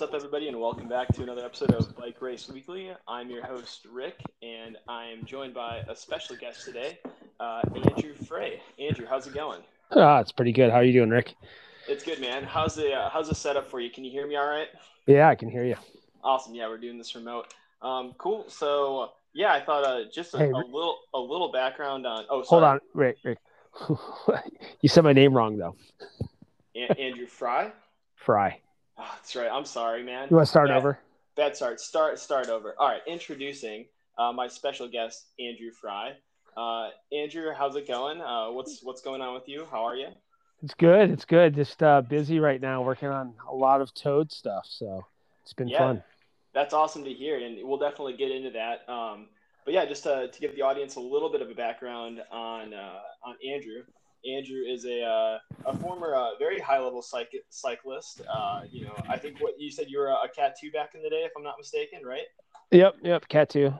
What's up, everybody, and welcome back to another episode of Bike Race Weekly. I'm your host, Rick, and I'm joined by a special guest today, uh, Andrew Frey. Andrew, how's it going? Ah, it's pretty good. How are you doing, Rick? It's good, man. How's the uh, how's the setup for you? Can you hear me all right? Yeah, I can hear you. Awesome. Yeah, we're doing this remote. Um, cool. So yeah, I thought uh, just a, Hey, a little a little background on. Oh, Hold on, Rick. Rick. you said my name wrong though. An- Andrew Fry. Fry. Oh, that's right. I'm sorry, man. You want to start over? Bad start. Start start over. All right. Introducing uh, my special guest, Andrew Fry. Uh, Andrew, how's it going? Uh, what's what's going on with you? How are you? It's good. It's good. Just uh, busy right now, working on a lot of Toad stuff. So it's been Yeah. fun. That's awesome to hear, and we'll definitely get into that. Um, but yeah, just to, to give the audience a little bit of a background on uh, on Andrew. Andrew is a uh, a former uh, very high level cyc- cyclist. Uh, you know, I think what you said you were a Cat two back in the day, if I'm not mistaken, right? Yep. Yep. Cat two.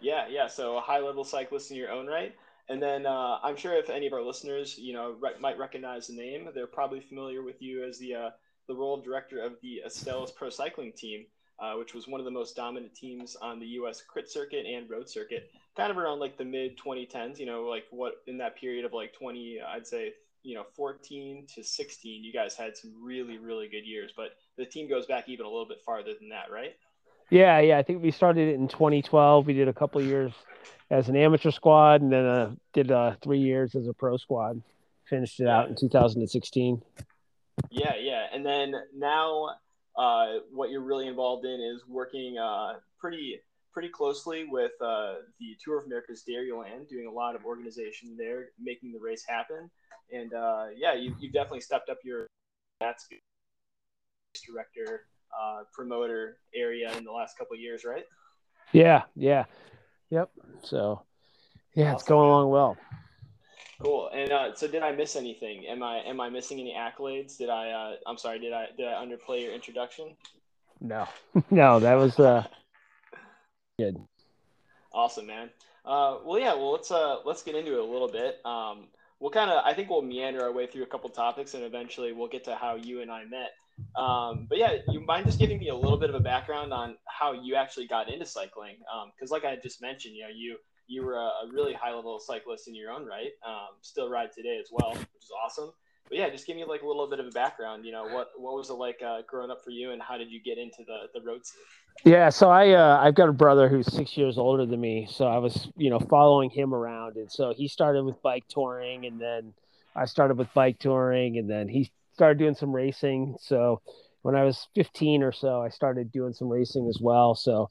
Yeah, yeah. So a high level cyclist in your own right. And then uh, I'm sure if any of our listeners, you know, re- might recognize the name, they're probably familiar with you as the uh, the role of director of the Astellas Pro Cycling Team, uh, which was one of the most dominant teams on the U.S. crit circuit and road circuit, kind of around like the mid 2010s. You know, like what in that period of like 20, I'd say, you know, 14 to 16, you guys had some really really good years. But the team goes back even a little bit farther than that, right? Yeah. Yeah. I think we started it in 2012. We did a couple years as an amateur squad, and then uh, did uh, three years as a pro squad. Finished it out in 2016. Yeah, yeah. And then now, uh, what you're really involved in is working uh, pretty pretty closely with uh, the Tour of America's Dairyland, doing a lot of organization there, making the race happen. And uh, yeah, you, you've definitely stepped up your that's director uh, promoter area in the last couple of years, right? Yeah. Yeah. Yep. So yeah, it's going along well. Cool. And uh, so, did I miss anything? Am I am I missing any accolades? Did I? Uh, I'm sorry. Did I did I underplay your introduction? No. no, that was uh good. Awesome, man. Uh, well, yeah. Well, let's uh, let's get into it a little bit. Um, we'll kind of, I think we'll meander our way through a couple topics, and eventually we'll get to how you and I met. Um, but yeah, you mind just giving me a little bit of a background on how you actually got into cycling? Because, like I just mentioned, you know, you you were a, a really high level cyclist in your own right. Um, still ride today as well, which is awesome. But yeah, just give me like a little bit of a background. You know, what what was it like uh, growing up for you, and how did you get into the the road scene? Yeah, so I uh, I've got a brother who's six years older than me, so I was you know following him around, and so he started with bike touring, and then I started with bike touring, and then he started doing some racing. So when I was 15 or so, I started doing some racing as well. So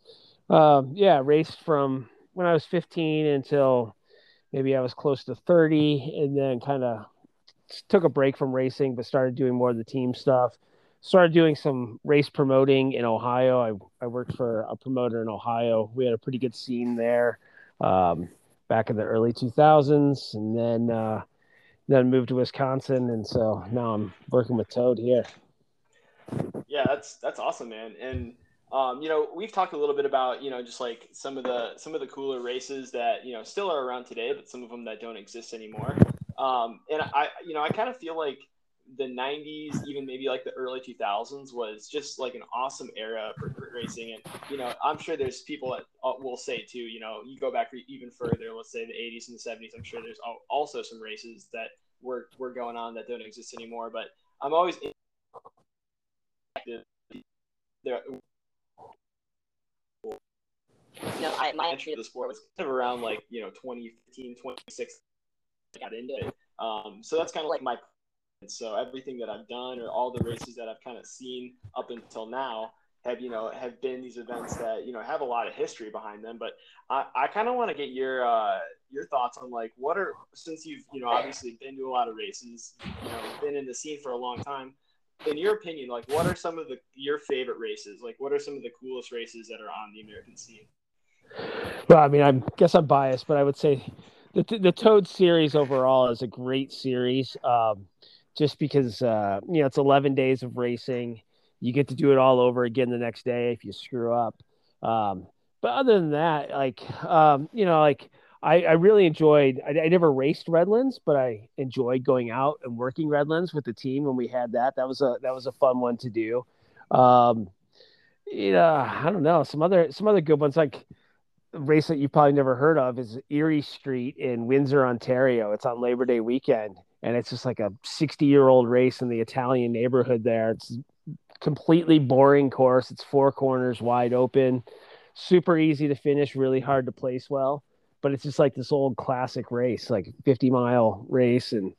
um, yeah, raced from when I was 15 until maybe I was close to 30, and then kind of took a break from racing, but started doing more of the team stuff started doing some race promoting in Ohio. I, I worked for a promoter in Ohio. We had a pretty good scene there um, back in the early 2000s, and then uh, then moved to Wisconsin, and so now I'm working with Toad here. Yeah, that's that's awesome, man. And um, you know, we've talked a little bit about you know just like some of the some of the cooler races that you know still are around today, but some of them that don't exist anymore. Um, and I, you know, I kind of feel like the 90s even maybe like the early 2000s was just like an awesome era for crit racing. And you know i'm sure there's people that uh, will say too you know you go back even further let's say the 80s and the 70s i'm sure there's also some races that were, were going on that don't exist anymore. But i'm always there know, I, my entry to the sport was kind of around like you know 2015 2016 I got into it um, so that's kind of like my so everything that I've done or all the races that I've kind of seen up until now have you know have been these events that you know have a lot of history behind them. But I, I kind of want to get your uh, your thoughts on like what are since you've you know obviously been to a lot of races, you know been in the scene for a long time. In your opinion, like what are some of the your favorite races? Like what are some of the coolest races that are on the American scene? Well, I mean, I guess I'm biased, but I would say the the Toad series overall is a great series. Um, just because uh, you know it's 11 days of racing, you get to do it all over again the next day if you screw up. Um, but other than that, like um, you know, like I, I really enjoyed. I, I never raced Redlands, but I enjoyed going out and working Redlands with the team when we had that. That was a that was a fun one to do. Um, you know, I don't know some other some other good ones like race that you've probably never heard of is Erie Street in Windsor, Ontario. It's on Labor Day weekend, and it's just like a 60 year old race in the Italian neighborhood there. It's completely boring course. It's four corners wide open, super easy to finish, really hard to place well. But it's just like this old classic race, like 50 mile race, and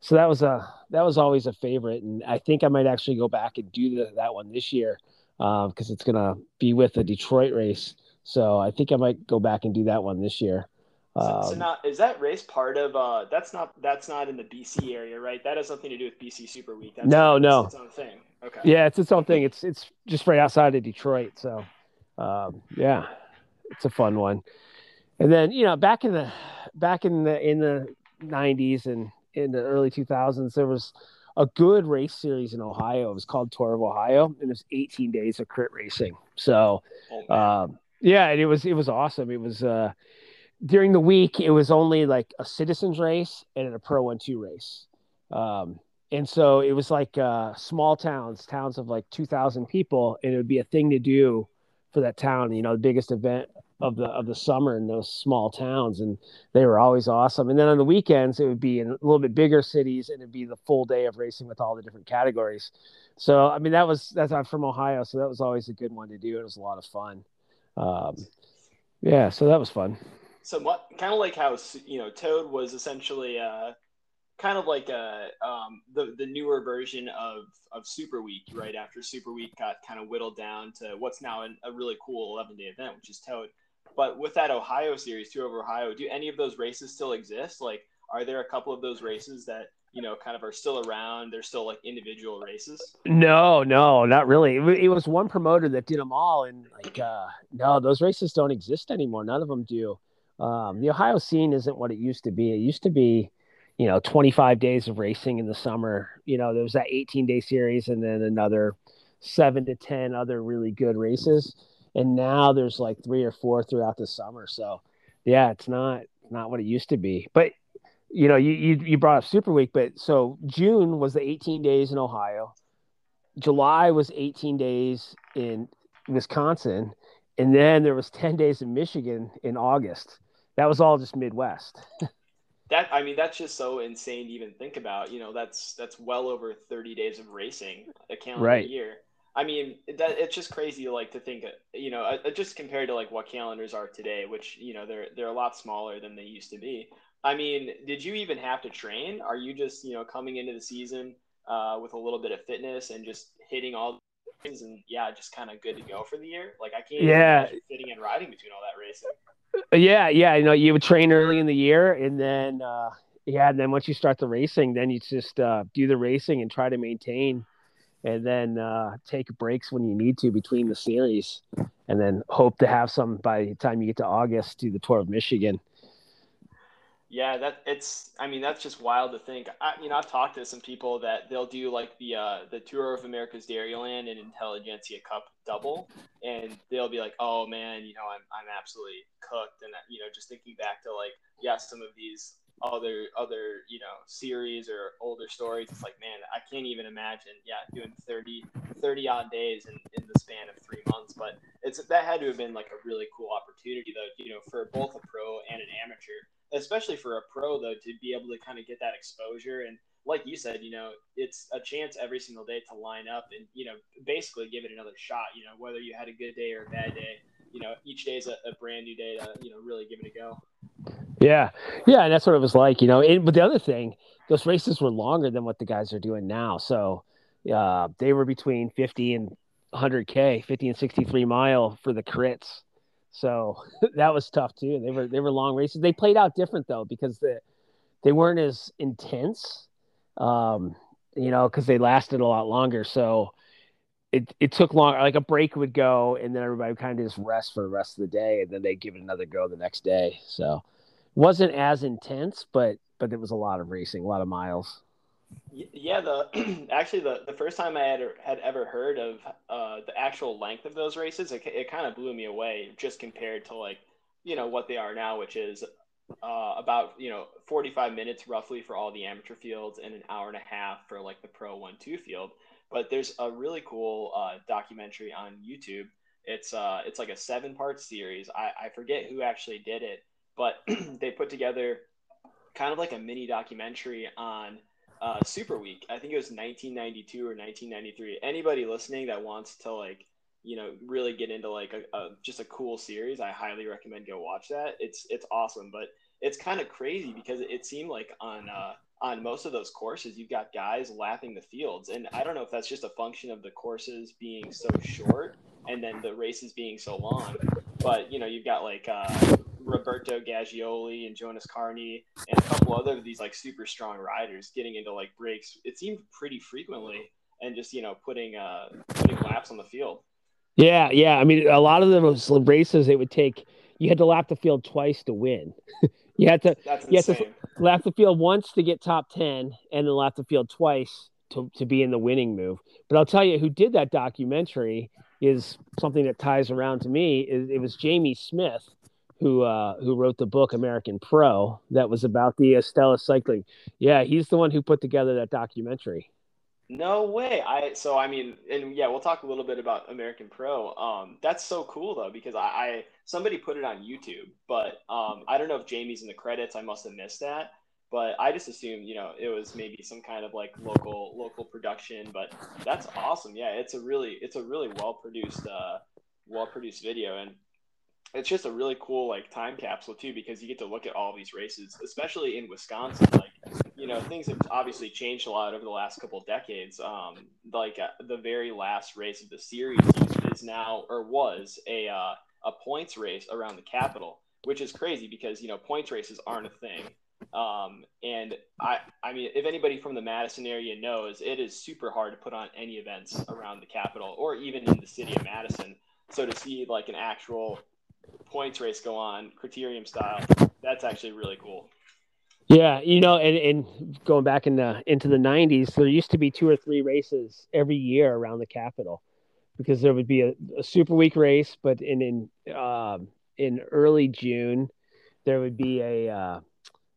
so that was a that was always a favorite. And I think I might actually go back and do the, that one this year because uh, it's gonna be with the Detroit race. So I think I might go back and do that one this year. Um, so, so now is that race part of uh that's not that's not in the BC area, right? That has something to do with BC Super Week. That's no, no. Its own thing. Okay. Yeah, it's its own thing. It's it's just right outside of Detroit. So um, yeah, it's a fun one. And then, you know, back in the back in the in the nineties and in the early two thousands, there was a good race series in Ohio. It was called Tour of Ohio, and it was 18 days of crit racing. So, oh, um, yeah, and it was it was awesome. It was uh, during the week. It was only like a citizens race and a pro one two race, um, and so it was like uh, small towns, towns of like two thousand people, and it would be a thing to do for that town. You know, the biggest event of the of the summer in those small towns, and they were always awesome. And then on the weekends, it would be in a little bit bigger cities, and it'd be the full day of racing with all the different categories. So, I mean, that was that's I'm from Ohio, so that was always a good one to do. It was a lot of fun. Um, yeah, so that was fun. So what kind of like how you know Toad was essentially uh, kind of like a um, the the newer version of of Super Week, right after Super Week got kind of whittled down to what's now an, a really cool 11 day event, which is Toad. But with that Ohio series, Tour of Ohio, do any of those races still exist? Like, are there a couple of those races that you know, kind of are still around. They're still like individual races. No, no, not really. It, was one promoter that did them all, and like, uh, no, those races don't exist anymore. None of them do. Um, the Ohio scene isn't what it used to be. It used to be, you know, 25 days of racing in the summer. You know, there was that 18 day series, and then another seven to 10 other really good races. And now there's like three or four throughout the summer. So, yeah, it's not not what it used to be. But you know, you, you you brought up Super Week, but so June was the 18 days in Ohio, July was 18 days in Wisconsin, and then there was 10 days in Michigan in August. That was all just Midwest. that I mean, that's just so insane to even think about. You know, that's that's well over 30 days of racing a calendar right. year. I mean, that it's just crazy, like to think, you know, uh, just compared to like what calendars are today, which you know they're they're a lot smaller than they used to be. I mean, did you even have to train? Are you just, you know, coming into the season uh, with a little bit of fitness and just hitting all things and yeah, just kind of good to go for the year? Like I can't yeah fitting and riding between all that racing. Yeah, yeah, you know, you would train early in the year and then uh, yeah, and then once you start the racing, then you just uh, do the racing and try to maintain and then uh, take breaks when you need to between the series and then hope to have some by the time you get to August to the Tour of Michigan. Yeah, that it's. I mean, that's just wild to think. I, you know, I've talked to some people that they'll do like the uh, the Tour of America's Dairyland and Intelligentsia Cup double, and they'll be like, "Oh man, you know, I'm I'm absolutely cooked." And you know, just thinking back to like, yeah, some of these other other you know series or older stories, it's like, man, I can't even imagine. Yeah, doing 30, 30 odd days in, in the span of three months, but it's that had to have been like a really cool opportunity though, you know, for both a pro and an amateur. Especially for a pro though to be able to kind of get that exposure. And like you said you know it's a chance every single day to line up and you know basically give it another shot you know whether you had a good day or a bad day you know each day is a, a brand new day to you know really give it a go yeah yeah and that's what it was like you know and, but the other thing those races were longer than what the guys are doing now so uh, they were between 50 and 100k 50 and 63 mile for the crits so that was tough too. They were they were long races. They played out different though because they they weren't as intense, um, you know, because they lasted a lot longer. So it it took long. Like a break would go, and then everybody would kind of just rest for the rest of the day, and then they give it another go the next day. So wasn't as intense, but but it was a lot of racing, a lot of miles. Yeah, the actually the, the first time I had had ever heard of uh, the actual length of those races, it, it kind of blew me away just compared to like you know what they are now, which is uh, about you know 45 minutes roughly for all the amateur fields and an hour and a half for like the pro one two field. But there's a really cool uh, documentary on YouTube It's uh, it's like a seven part series. I, I forget who actually did it, but they put together kind of like a mini documentary on uh, Super Week. I think it was 1992 or 1993. Anybody listening that wants to like, you know, really get into like a, a just a cool series, I highly recommend go watch that. It's it's awesome, but it's kind of crazy because it seemed like on uh, on most of those courses you've got guys lapping the fields, and I don't know if that's just a function of the courses being so short and then the races being so long, but you know you've got like uh, Roberto Gaggioli and Jonas Carney and a couple other of these like super strong riders getting into like breaks. It seemed pretty frequently and just you know putting uh putting laps on the field. Yeah, yeah. I mean, a lot of those races it would take you had to lap the field twice to win. you had to That's you had to lap the field once to get top ten, and then lap the field twice to to be in the winning move. But I'll tell you, who did that documentary is something that ties around to me. Is it was Jamie Smith who uh, who wrote the book American Pro that was about the Astella cycling. Yeah, he's the one who put together that documentary. No way. I so I mean, and yeah, we'll talk a little bit about American Pro. Um, that's so cool though because I, I somebody put it on YouTube, but um, I don't know if Jamie's in the credits. I must have missed that. But I just assumed, you know, it was maybe some kind of like local local production. But that's awesome. Yeah, it's a really it's a really well produced uh, well produced video, and it's just a really cool like time capsule too because you get to look at all these races, especially in Wisconsin. Like, you know, things have obviously changed a lot over the last couple decades. Um, like uh, the very last race of the series is now or was a uh, a points race around the Capitol, which is crazy because you know points races aren't a thing. Um, and I, I mean, if anybody from the Madison area knows, it is super hard to put on any events around the Capitol or even in the city of Madison. So to see like an actual points race go on, criterium style. That's actually really cool. Yeah, you know, and, and going back in the, into the '90s, there used to be two or three races every year around the Capitol, because there would be a, a Super Week race, but in in um, in early June, there would be a uh,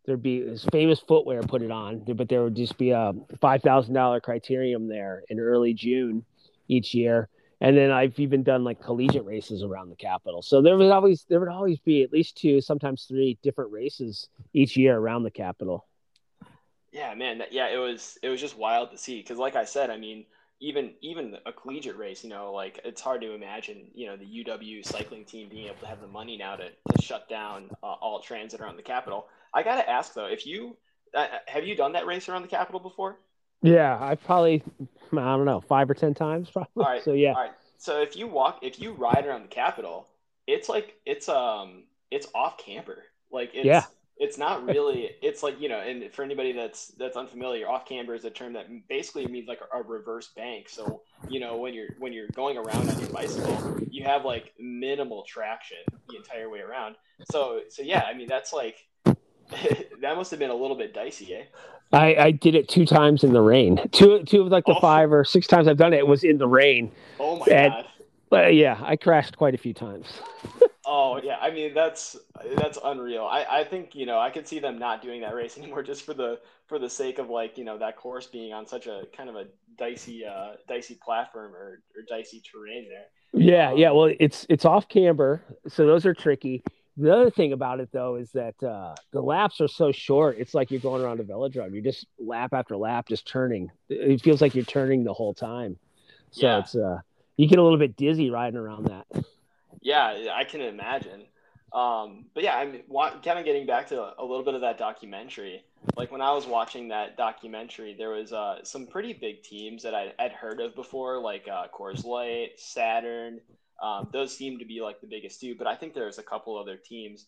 there'd be famous footwear put it on, but there would just be a five thousand dollar criterium there in early June each year, and then I've even done like collegiate races around the capital. So there would always there would always be at least two, sometimes three different races each year around the capital. Yeah, man. That, yeah, it was it was just wild to see because, like I said, I mean, even even a collegiate race, you know, like it's hard to imagine, you know, the UW cycling team being able to have the money now to, to shut down uh, all transit around the capital. I gotta ask though, if you uh, have you done that race around the capital before? Yeah, I probably I don't know five or ten times probably. All right. So yeah. All right. So if you walk, if you ride around the Capitol, it's like it's um it's off camber. Like it's Yeah. it's not really. It's like you know, and for anybody that's that's unfamiliar, off camber is a term that basically means like a, a reverse bank. So you know when you're when you're going around on your bicycle, you have like minimal traction the entire way around. So so yeah, I mean that's like. that must have been a little bit dicey, eh? I, I did it two times in the rain. Two two of like the Oh. five or six times I've done it, it was in the rain. Oh my And- god. But yeah, I crashed quite a few times. Oh yeah, I mean that's that's unreal. I, I think you know I could see them not doing that race anymore just for the for the sake of like you know that course being on such a kind of a dicey uh dicey platform or, or dicey terrain there. Yeah, yeah. Well, it's it's off camber, so those are tricky. The other thing about it though is that uh, the laps are so short. It's like you're going around a velodrome. You're just lap after lap, just turning. It feels like you're turning the whole time. So Yeah. it's uh, you get a little bit dizzy riding around that. Yeah, I can imagine. Um, but yeah, I'm kind of getting back to a little bit of that documentary. Like when I was watching that documentary, there was uh, some pretty big teams that I, I'd heard of before, like uh, Coors Light, Saturn. Um, those seem to be like the biggest two, but I think there's a couple other teams.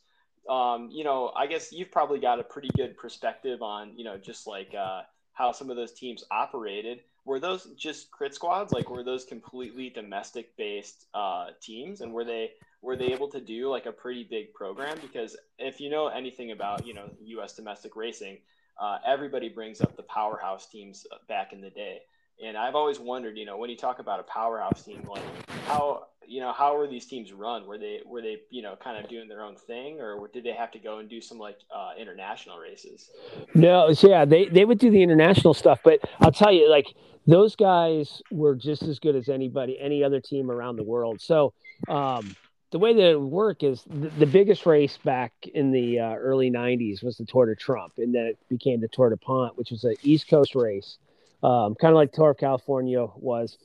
Um, you know, I guess you've probably got a pretty good perspective on, you know, just like uh, how some of those teams operated. Were those just crit squads? Like, were those completely domestic based uh, teams, and were they were they able to do like a pretty big program? Because if you know anything about you know U.S. domestic racing, uh, everybody brings up the powerhouse teams back in the day. And I've always wondered, you know, when you talk about a powerhouse team, like how you know how were these teams run? Were they were they you know kind of doing their own thing, or did they have to go and do some like uh, international races? No, so yeah, they they would do the international stuff, but I'll tell you, like those guys were just as good as anybody, any other team around the world. So. Um, the way that it would work is the, the biggest race back in the uh, early 90s was the Tour de Trump, and then it became the Tour DuPont, which was an East Coast race, um, kind of like Tour of California was.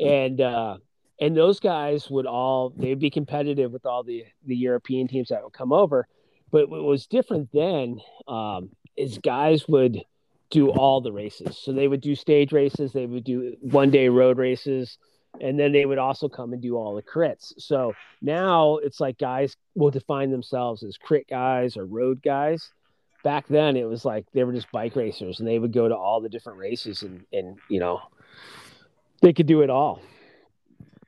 And uh, and those guys would all they'd be competitive with all the the European teams that would come over. But what was different then um, is guys would do all the races. So they would do stage races, they would do one day road races, and then they would also come and do all the crits. So now it's like guys will define themselves as crit guys or road guys. Back then it was like they were just bike racers and they would go to all the different races and and you know they could do it all.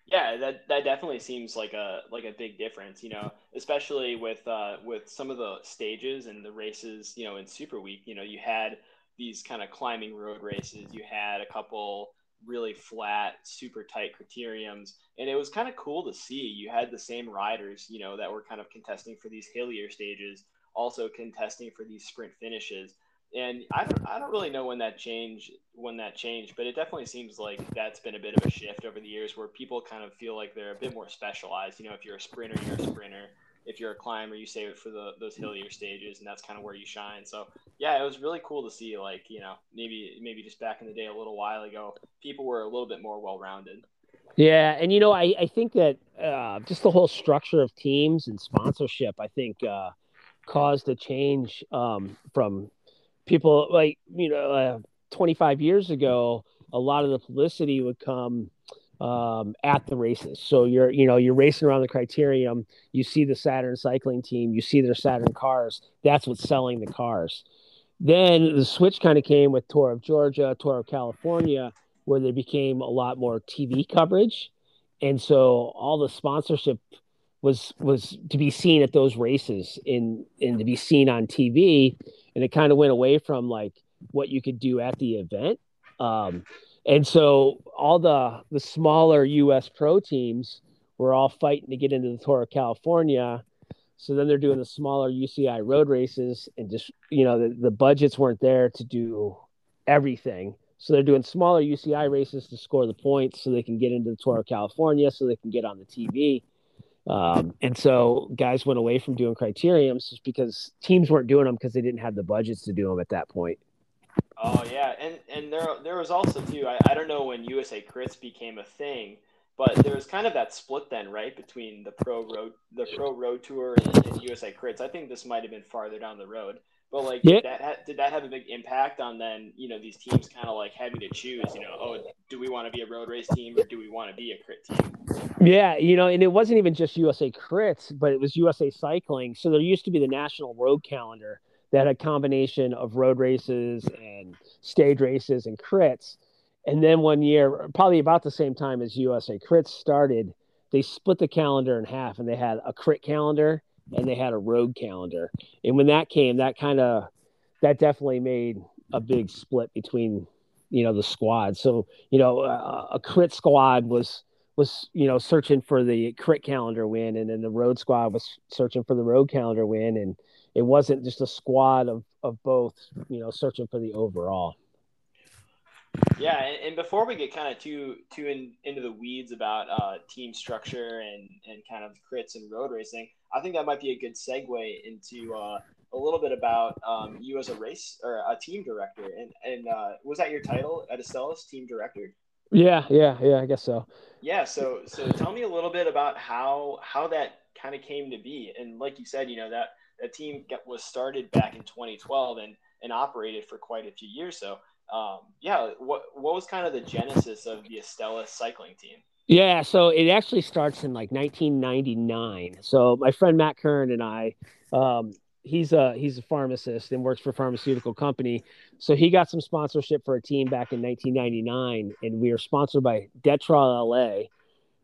Yeah, that that definitely seems like a like a big difference, you know, especially with uh, with some of the stages and the races, you know, in Super Week. You know, you had these kind of climbing road races. You had a couple really flat, super tight criteriums, and it was kind of cool to see. You had the same riders, you know, that were kind of contesting for these hillier stages, also contesting for these sprint finishes and I don't, I don't really know when that change when that changed, but it definitely seems like that's been a bit of a shift over the years where people kind of feel like they're a bit more specialized. You know, if you're a sprinter, you're a sprinter. If you're a climber, you save it for the those hillier stages, and that's kind of where you shine. So yeah, it was really cool to see. Like you know, maybe maybe just back in the day, a little while ago, people were a little bit more well rounded. Yeah, and you know, I I think that uh, just the whole structure of teams and sponsorship, I think. Uh, caused a change um, from people like you know uh, 25 years ago a lot of the publicity would come um, at the races. So you're you know you're racing around the criterium. You see the saturn cycling team. You see their saturn cars. That's what's selling the cars. Then the switch kind of came with tour of georgia tour of california where there became a lot more tv coverage. And so all the sponsorship was was to be seen at those races in and to be seen on tv and it kind of went away from like what you could do at the event. Um, and so all the the smaller U.S. pro teams were all fighting to get into the Tour of California. So then they're doing the smaller UCI road races, and just you know the, the budgets weren't there to do everything. So they're doing smaller UCI races to score the points, so they can get into the Tour of California, so they can get on the TV. Um, and so guys went away from doing criteriums just because teams weren't doing them because they didn't have the budgets to do them at that point. Oh yeah, and and there there was also too. I, I don't know when USA Crits became a thing, but there was kind of that split then, right, between the pro road the pro road tour and, and USA Crits. I think this might have been farther down the road. But like, yeah. did that ha- did that have a big impact on then you know these teams kind of like having to choose? You know, oh, do we want to be a road race team or do we want to be a crit team? Yeah, you know, and it wasn't even just USA Crits, but it was USA Cycling. So there used to be the national road calendar that had a combination of road races and stage races and crits. And then one year, probably about the same time as USA Crits started, they split the calendar in half and they had a crit calendar and they had a road calendar. And when that came, that kind of that definitely made a big split between you know the squad. So you know uh, a crit squad was was you know searching for the crit calendar win, and then the road squad was searching for the road calendar win, and it wasn't just a squad of of both you know searching for the overall. Yeah, and, and, before we get kind of too too in, into the weeds about uh, team structure and and kind of crits and road racing, I think that might be a good segue into uh, a little bit about um, you as a race or a team director. And and uh, was that your title at Astellas, team director? Yeah, yeah, yeah. I guess so. Yeah. So so tell me a little bit about how how that kind of came to be. And like you said, you know that that team was started back in 2012 and and operated for quite a few years. So um, yeah, what what was kind of the genesis of the Astella cycling team? Yeah, so it actually starts in like 1999. So my friend Matt Kern and I, um, he's a he's a pharmacist and works for a pharmaceutical company. So he got some sponsorship for a team back in 1999, and we were sponsored by Detrol LA,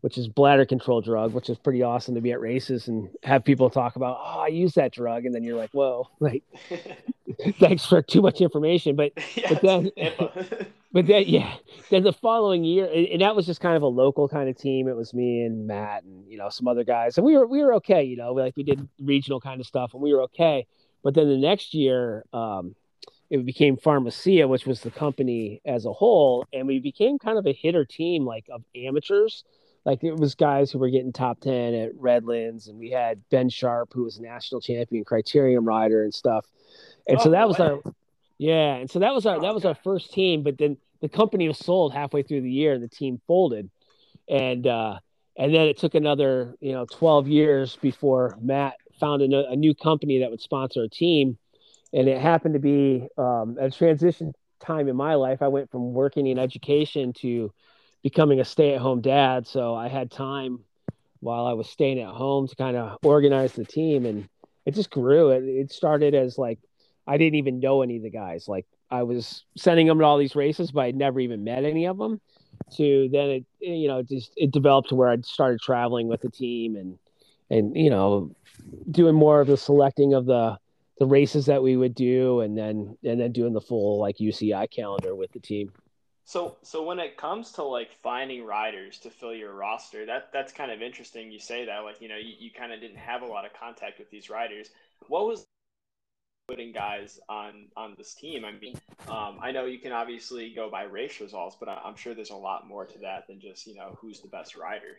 which is bladder control drug, which is pretty awesome to be at races and have people talk about, oh, I use that drug, and then you're like, whoa, like, thanks for too much information, but yeah, but then but then yeah, then the following year, and that was just kind of a local kind of team. It was me and Matt and you know some other guys, and we were we were okay. You know, like we did regional kind of stuff, and we were okay. But then the next year, um, it became Pharmacia, which was the company as a whole, and we became kind of a hitter team, like of amateurs. Like it was guys who were getting top ten at Redlands, and we had Ben Sharp, who was national champion criterium rider and stuff. And oh, so that was our yeah, and so that was our that was our first team. But then the company was sold halfway through the year, and the team folded. And uh, and then it took another you know twelve years before Matt found a, a new company that would sponsor a team, and it happened to be um, a transition time in my life. I went from working in education to becoming a stay-at-home dad, so I had time while I was staying at home to kind of organize the team, and it just grew. It, it started as like I didn't even know any of the guys. Like I was sending them to all these races, but I'd never even met any of them. To then it, you know, just it developed to where I started traveling with the team and and you know, doing more of the selecting of the the races that we would do, and then and then doing the full like UCI calendar with the team. So, so when it comes to like finding riders to fill your roster, that that's kind of interesting. You say that, like you know, you, you kind of didn't have a lot of contact with these riders. What was putting guys on on this team. I mean, um, I know you can obviously go by race results, but I'm sure there's a lot more to that than just you know who's the best rider.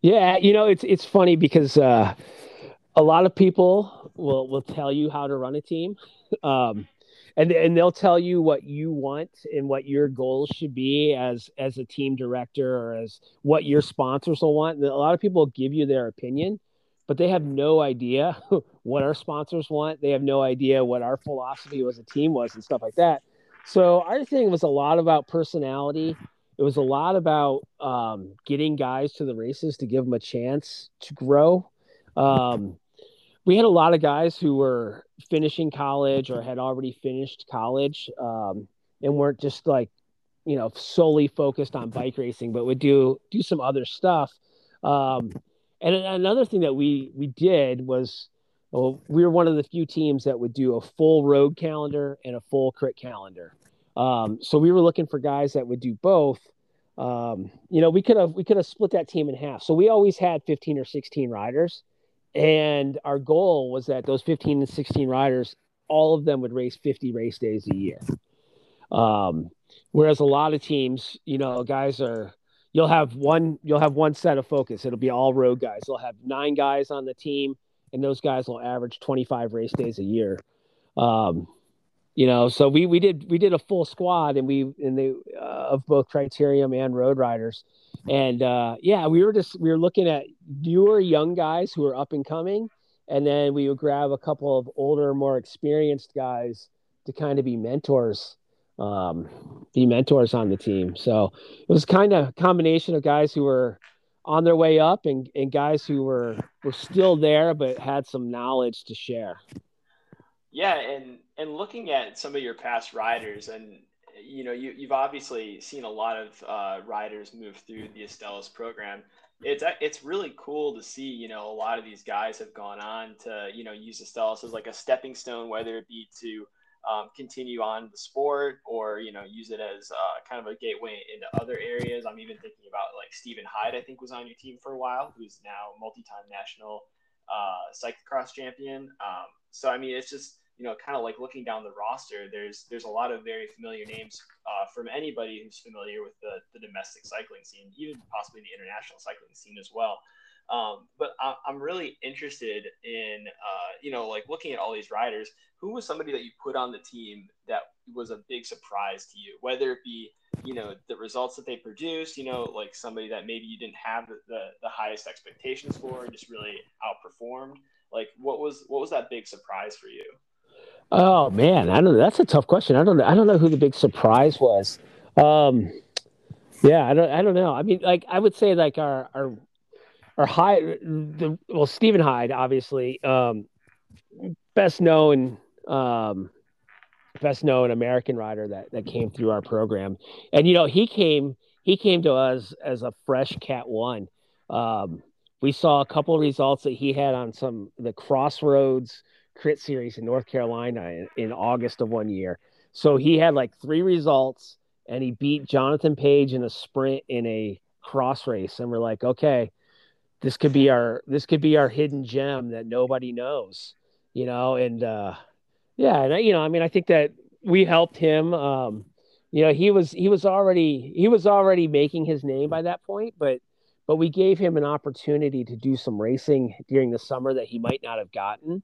Yeah, you know it's it's funny because uh, a lot of people will will tell you how to run a team, um, and and they'll tell you what you want and what your goals should be as as a team director or as what your sponsors will want. And a lot of people give you their opinion but they have no idea what our sponsors want. They have no idea what our philosophy as a team was and stuff like that. So our thing was a lot about personality. It was a lot about um, getting guys to the races to give them a chance to grow. Um, we had a lot of guys who were finishing college or had already finished college um, and weren't just like, you know, solely focused on bike racing, but would do do some other stuff. Um, and another thing that we we did was well, we were one of the few teams that would do a full road calendar and a full crit calendar. Um, so we were looking for guys that would do both. Um, you know, we could have we could have split that team in half. So we always had 15 or 16 riders, and our goal was that those 15 and 16 riders, all of them would race 50 race days a year. Um, whereas a lot of teams, you know, guys are you'll have one you'll have one set of focus. It'll be all road guys. They'll have nine guys on the team, and those guys will average 25 race days a year. Um, you know, so we we did we did a full squad, and we and they uh, of both Criterium and Road Riders, and uh, yeah, we were just we were looking at newer young guys who are up and coming, and then we would grab a couple of older, more experienced guys to kind of be mentors um, be mentors on the team. So it was kind of a combination of guys who were on their way up and, and guys who were were still there but had some knowledge to share. Yeah, and and looking at some of your past riders, and you know, you you've obviously seen a lot of uh, riders move through the Astellas program. It's it's really cool to see. You know, a lot of these guys have gone on to you know use Astellas as like a stepping stone, whether it be to um, continue on the sport or you know use it as uh, kind of a gateway into other areas. I'm even thinking about like Stephen Hyde, I think was on your team for a while, who's now multi-time national uh, cyclocross champion. Um, so I mean, it's just you know kind of like looking down the roster. There's there's a lot of very familiar names uh, from anybody who's familiar with the, the domestic cycling scene, even possibly the international cycling scene as well. Um, but I, am really interested in, uh, you know, like looking at all these riders. Who was somebody that you put on the team that was a big surprise to you? Whether it be, you know, the results that they produced, you know, like somebody that maybe you didn't have the, the, the highest expectations for and just really outperformed. Like, what was what was that big surprise for you? Oh man, I don't. know. That's a tough question. I don't know. I don't know who the big surprise was. Um, yeah, I don't. I don't know. I mean, like I would say, like our our our high, the well, Stephen Hyde, obviously, um, best known, um, best known American rider that that came through our program, and you know he came he came to us as a fresh Cat One. Um, we saw a couple of results that he had on some the Crossroads Crit Series in North Carolina in, in August of one year. So he had like three results and he beat Jonathan Page in a sprint in a cross race, and we're like, okay, this could be our this could be our hidden gem that nobody knows, you know, and uh, yeah, and I, you know, I mean, I think that we helped him. Um, you know, he was he was already he was already making his name by that point, but but we gave him an opportunity to do some racing during the summer that he might not have gotten.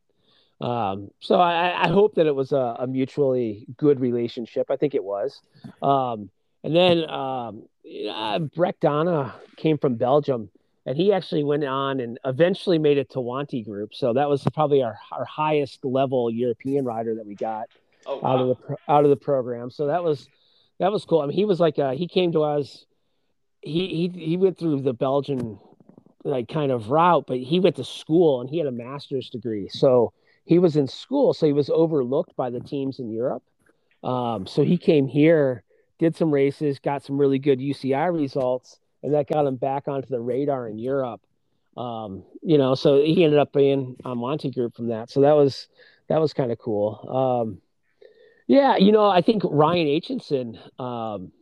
Um, so I, I, hope that it was a, a, mutually good relationship. I think it was. Um, and then um, uh, Brecht Dhaene came from Belgium, and he actually went on and eventually made it to Wanty Group. So that was probably our, our highest level European rider that we got oh, wow. out of the out of the program. So that was that was cool. I mean, he was like a, he came to us. He he he went through the Belgian like kind of route, but he went to school and he had a master's degree. So he was in school, so he was overlooked by the teams in Europe. Um, so he came here, did some races, got some really good UCI results, and that got him back onto the radar in Europe. Um, you know, so he ended up being on Wanty Group from that. So that was that was kind of cool. Um, yeah, you know, I think Ryan Aitcheson, um,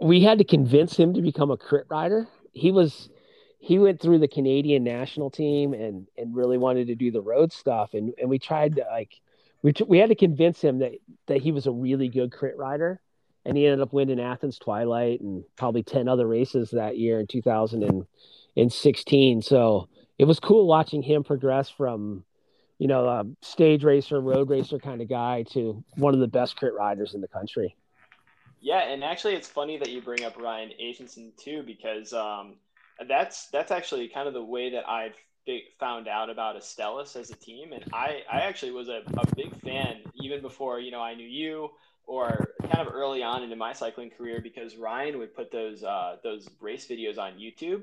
we had to convince him to become a crit rider. He was he went through the Canadian national team and and really wanted to do the road stuff and and we tried to like we t- we had to convince him that that he was a really good crit rider and he ended up winning Athens Twilight and probably 10 other races that year in 2016 so it was cool watching him progress from you know a stage racer road racer kind of guy to one of the best crit riders in the country. Yeah and actually it's funny that you bring up Ryan Aitcheson too because um that's that's actually kind of the way that I've found out about Astellas as a team, and I I actually was a, a big fan even before you know I knew you or kind of early on into my cycling career because Ryan would put those uh, those race videos on YouTube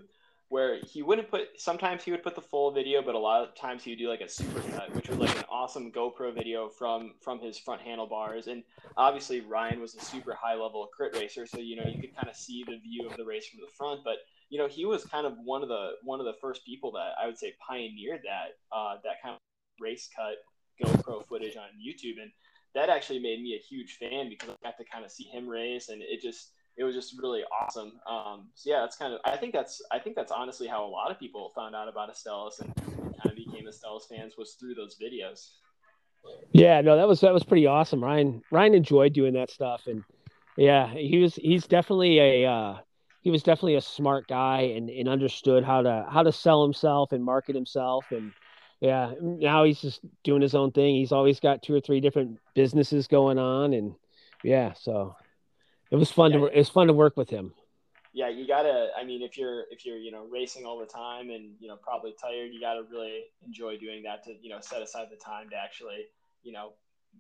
where he wouldn't put sometimes he would put the full video but a lot of times he would do like a super cut which was like an awesome gopro video from from his front handlebars. And obviously ryan was a super high level crit racer so you know you could kind of see the view of the race from the front but you know, he was kind of one of the one of the first people that I would say pioneered that uh, that kind of race cut GoPro footage on YouTube, and that actually made me a huge fan because I got to kind of see him race, and it just it was just really awesome. Um, so yeah, that's kind of I think that's I think that's honestly how a lot of people found out about Astellas and kind of became Astellas fans was through those videos. Yeah, no, that was that was pretty awesome. Ryan Ryan enjoyed doing that stuff, and yeah, he was he's definitely a uh, he was definitely a smart guy and, and understood how to how to sell himself and market himself. And yeah now he's just doing his own thing. He's always got two or three different businesses going on. And yeah so it was fun yeah. to it was fun to work with him. Yeah you gotta i mean if you're if you're you know racing all the time and you know probably tired you gotta really enjoy doing that to you know set aside the time to actually you know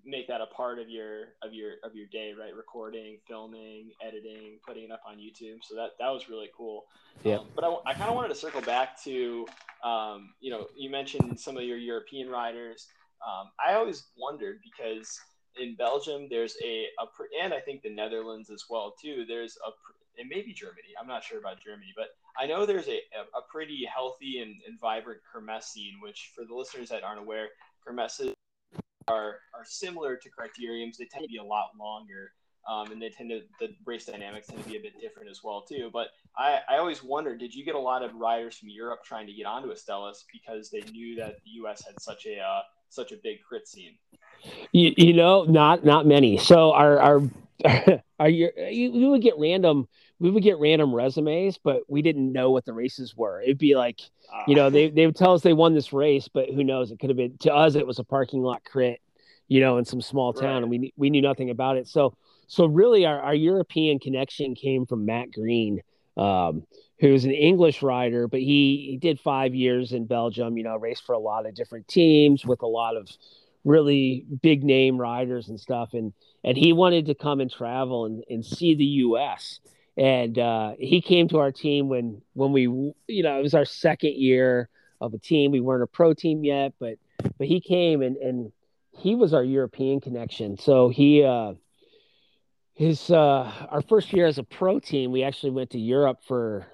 make that a part of your of your of your day right? Recording filming editing putting it up on youtube. So that that was really cool. Yeah. Um, but i, I kind of wanted to circle back to um, you know you mentioned some of your european riders. Um, i always wondered because in belgium there's a, a and i think the netherlands as well too there's a it may be germany i'm not sure about germany but i know there's a, a, pretty healthy and, and vibrant kermesse scene which for the listeners that aren't aware kermesse are are similar to criteriums. They tend to be a lot longer, um, and they tend to the race dynamics tend to be a bit different as well too. But I, I always wonder, did you get a lot of riders from Europe trying to get onto Astellas because they knew that the U.S. had such a uh, such a big crit scene? You, you know, not not many. So our our our we would get random we would get random resumes, but we didn't know what the races were. It'd be like, uh, you know, they, they would tell us they won this race, but who knows? It could have been to us, it was a parking lot crit, you know, in some small town, right. and we we knew nothing about it. So so really, our, our European connection came from Matt Green, um, who's an English rider, but he he did five years in Belgium. You know, raced for a lot of different teams with a lot of really big name riders and stuff, and and he wanted to come and travel and, and see the U.S and uh, he came to our team when when we you know it was our second year of a team. We weren't a pro team yet but but he came and and he was our european connection. So he uh his uh our first year as a pro team we actually went to europe for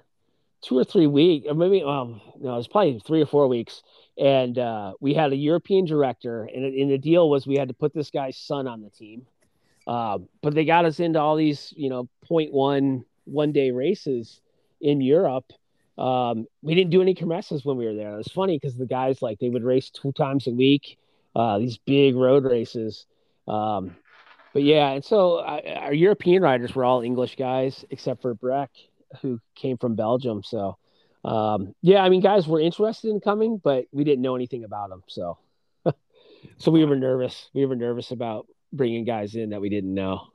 two or three weeks or maybe um no it was probably three or four weeks. And uh we had a european director and, and the deal was we had to put this guy's son on the team Uh, but they got us into all these, you know, point one one day races in Europe. Um, we didn't do any kermesses when we were there. It was funny because the guys like they would race two times a week, uh, these big road races. Um, but yeah, and so uh, our European riders were all English guys except for Brecht, who came from Belgium. So um, yeah, I mean, guys were interested in coming, but we didn't know anything about them. So so we were nervous. We were nervous about bringing guys in that we didn't know.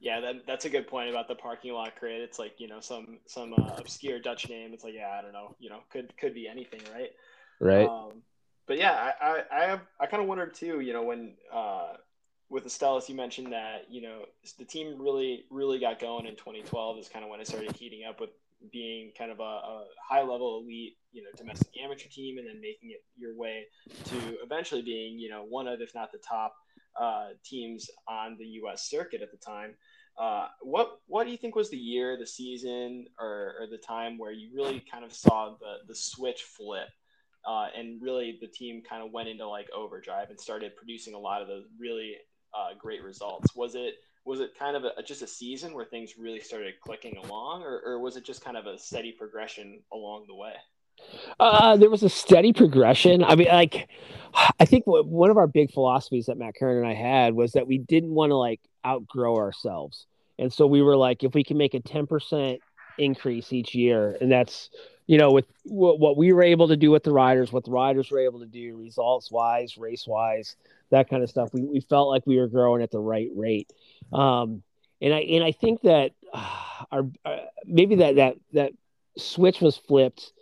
Yeah, that, that's a good point about the parking lot crit. It's like you know some some uh, obscure Dutch name. It's like yeah, I don't know. You know, could could be anything, right? Right. Um, but yeah, I I I, have, I kind of wondered too. You know, when uh, with Astellas, you mentioned that you know the team really really got going in 2012. Is kind of when it started heating up with being kind of a, a, high level elite, you know, domestic amateur team, and then making it your way to eventually being, you know, one of, if not the top uh, teams on the U.S. circuit at the time. Uh, what what do you think was the year, the season, or, or the time where you really kind of saw the the switch flip, uh, and really the team kind of went into like overdrive and started producing a lot of those really uh, great results? Was it was it kind of a, just a season where things really started clicking along, or, or was it just kind of a steady progression along the way? Uh, there was a steady progression. I mean, like, I think one of our big philosophies that Matt Kern and I had was that we didn't want to like outgrow ourselves. And so we were like, if we can make a 10% increase each year, and that's, you know, with what we were able to do with the riders, what the riders were able to do results wise, race wise, that kind of stuff, we, we felt like we were growing at the right rate. Um, and I, and I think that uh, our, uh, maybe that, that, that switch was flipped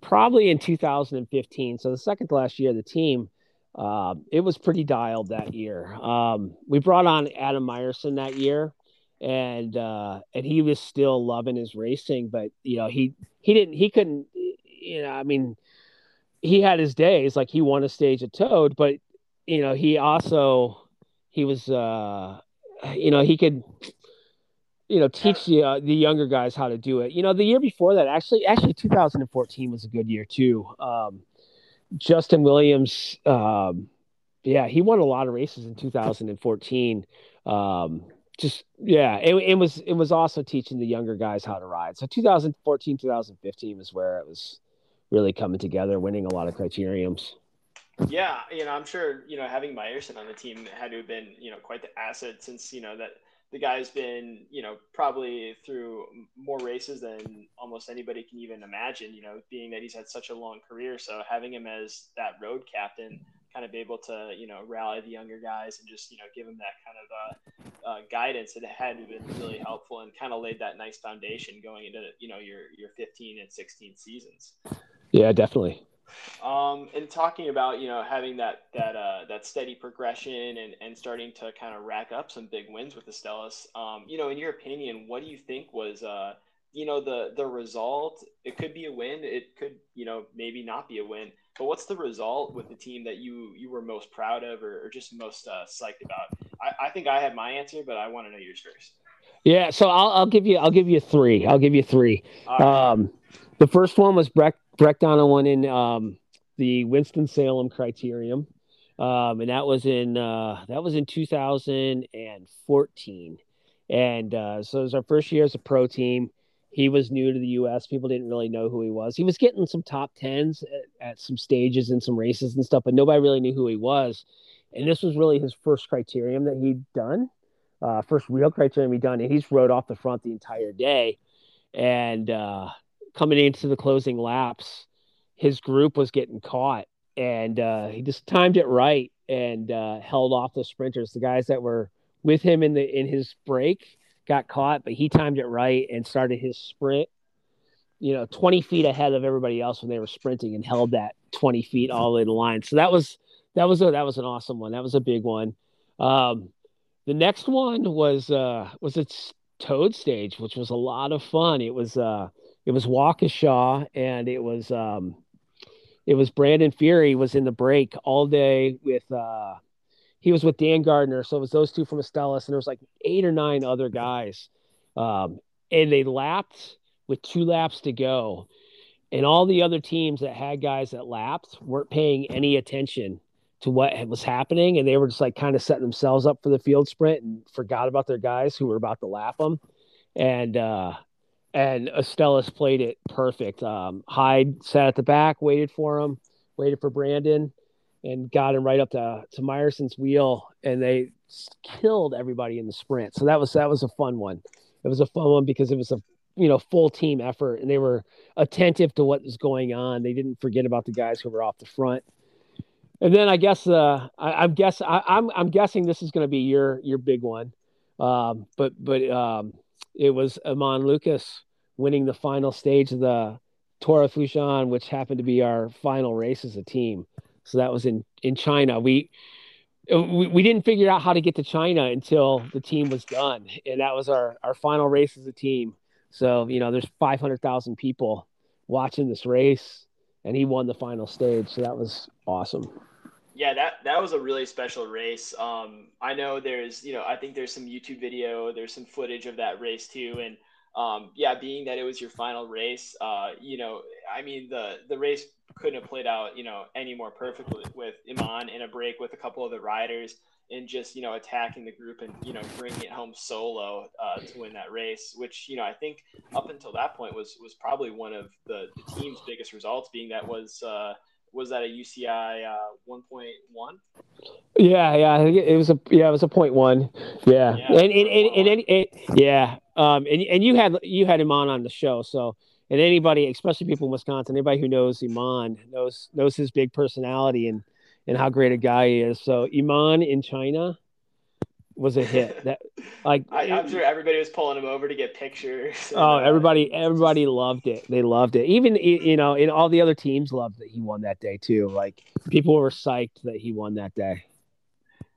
probably in 2015. So the second to last year, the team, uh, it was pretty dialed that year. Um, we brought on Adam Myerson that year, and uh, and he was still loving his racing, but you know he he didn't he couldn't you know I mean he had his days like he won a stage at Toad, but you know he also he was uh you know he could you know teach the uh, the younger guys how to do it. You know, the year before that, actually, actually 2014 was a good year too. Um, Justin Williams, um, yeah, he won a lot of races in 2014. Um, just yeah, it, it was it was also teaching the younger guys how to ride. So 2014, 2015 was where it was really coming together, winning a lot of criteriums. Yeah, you know, I'm sure you know having Myerson on the team had to have been you know quite the asset since you know that the guy's been, you know, probably through more races than almost anybody can even imagine, you know, being that he's had such a long career. So having him as that road captain, kind of able to, you know, rally the younger guys and just, you know, give them that kind of uh, uh, guidance, it had been really helpful and kind of laid that nice foundation going into, you know, your, your 15 and 16 seasons. Yeah, definitely. Um, and talking about you know having that that uh, that steady progression and, and starting to kind of rack up some big wins with the Astellas. Um, you know, in your opinion, what do you think was uh, you know the the result? It could be a win. It could you know maybe not be a win. But what's the result with the team that you you were most proud of or, or just most uh, psyched about? I, I think I have my answer, but I want to know yours first. Yeah, so I'll, I'll give you I'll give you three. I'll give you three. Right. Um, the first one was Brecht Brecht Dhaene won in um, the Winston Salem Criterium, um, and that was in uh, that was in 2014. And uh, so it was our first year as a pro team. He was new to the U.S. People didn't really know who he was. He was getting some top tens at, at some stages and some races and stuff, but nobody really knew who he was. And this was really his first criterium that he'd done, uh, first real criterium he'd done, and he's rode off the front the entire day. And uh, coming into the closing laps, his group was getting caught, and uh, he just timed it right and uh, held off the sprinters. The guys that were with him in the in his break got caught, but he timed it right and started his sprint. You know, 20 feet ahead of everybody else when they were sprinting, and held that 20 feet all in line. So that was that was a that was an awesome one. That was a big one. Um, the next one was uh, was its Toad stage, which was a lot of fun. It was uh, it was Waukesha and it was um it was Brandon Fury was in the break all day with uh he was with Dan Gardner. So it was those two from Astellas, and there was like eight or nine other guys. Um, and they lapped with two laps to go. And all the other teams that had guys that lapped weren't paying any attention to what was happening, and they were just like kind of setting themselves up for the field sprint and forgot about their guys who were about to lap them, and uh, and Astellas played it perfect. Um, Hyde sat at the back, waited for him, waited for Brandon, and got him right up to to Myerson's wheel, and they killed everybody in the sprint. So that was that was a fun one. It was a fun one because it was a you know full team effort, and they were attentive to what was going on. They didn't forget about the guys who were off the front. And then I guess uh, I, am guess I, am I'm, I'm guessing this is going to be your your big one, um, but but um, it was Eamon Lucas winning the final stage of the Tour of Fuzhou, which happened to be our final race as a team. So that was in in China. We we, we didn't figure out how to get to China until the team was done, and that was our our final race as a team. So you know, there's 500,000 people watching this race, and he won the final stage. So that was awesome yeah, that that was a really special race. Um, I know there's, you know, I think there's some YouTube video, there's some footage of that race too, and um, yeah, being that it was your final race, uh, you know, I mean the the race couldn't have played out, you know, any more perfectly with Eamon in a break with a couple of the riders and just you know attacking the group and you know bringing it home solo uh, to win that race, which you know I think up until that point was was probably one of the, the team's biggest results, being that was. Uh, was that a UCI uh, 1.1? Yeah, yeah, I think it was a yeah, it was a point one. Yeah, yeah and and, and, and, and, yeah, um, and and you had you had Eamon on the show, so and anybody, especially people in Wisconsin, anybody who knows Eamon knows knows his big personality and and how great a guy he is. So Eamon in China, was a hit. That like I, am sure everybody was pulling him over to get pictures. Oh, everybody, everybody loved it. They loved it. Even you know, in all the other teams loved that he won that day too. Like people were psyched that he won that day.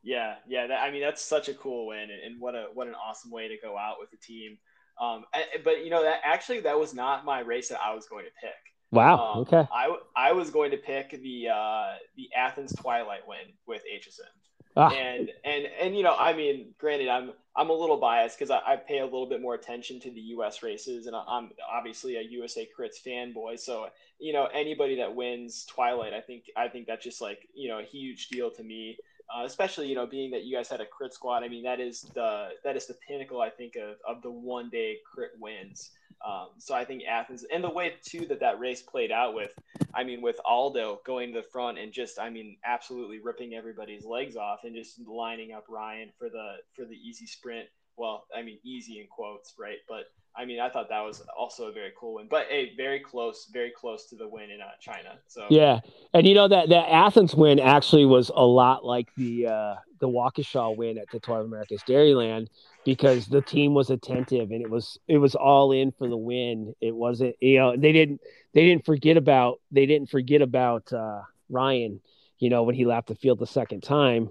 Yeah, yeah. That, I mean, that's such a cool win, and, and, what a what an awesome way to go out with the team. Um, but you know that actually that was not my race that I was going to pick. Wow. Um, okay. I I was going to pick the uh, the Athens Twilight win with HSN. Ah. And and and you know, I mean, granted, I'm I'm a little biased because I, I, pay a little bit more attention to the U.S. races, and I'm obviously a USA Crits fanboy. So you know, anybody that wins Twilight, I think I think that's just like you know a huge deal to me. Uh, especially you know being that you guys had a crit squad. I mean, that is the that is the pinnacle I think of of the one day crit wins. Um, so I think Athens and the way too that that race played out with, I mean, with Aldo going to the front and just, I mean, absolutely ripping everybody's legs off and just lining up Ryan for the for the easy sprint. Well, I mean, easy in quotes, right? But I mean, I thought that was also a very cool win, but a very close, very close to the win in uh, China. So yeah, and you know that that Athens win actually was a lot like the uh, the Waukesha win at the Tour of America's Dairyland because the team was attentive and it was it was all in for the win. It wasn't you know they didn't they didn't forget about they didn't forget about uh, Ryan. You know when he lapped the field the second time,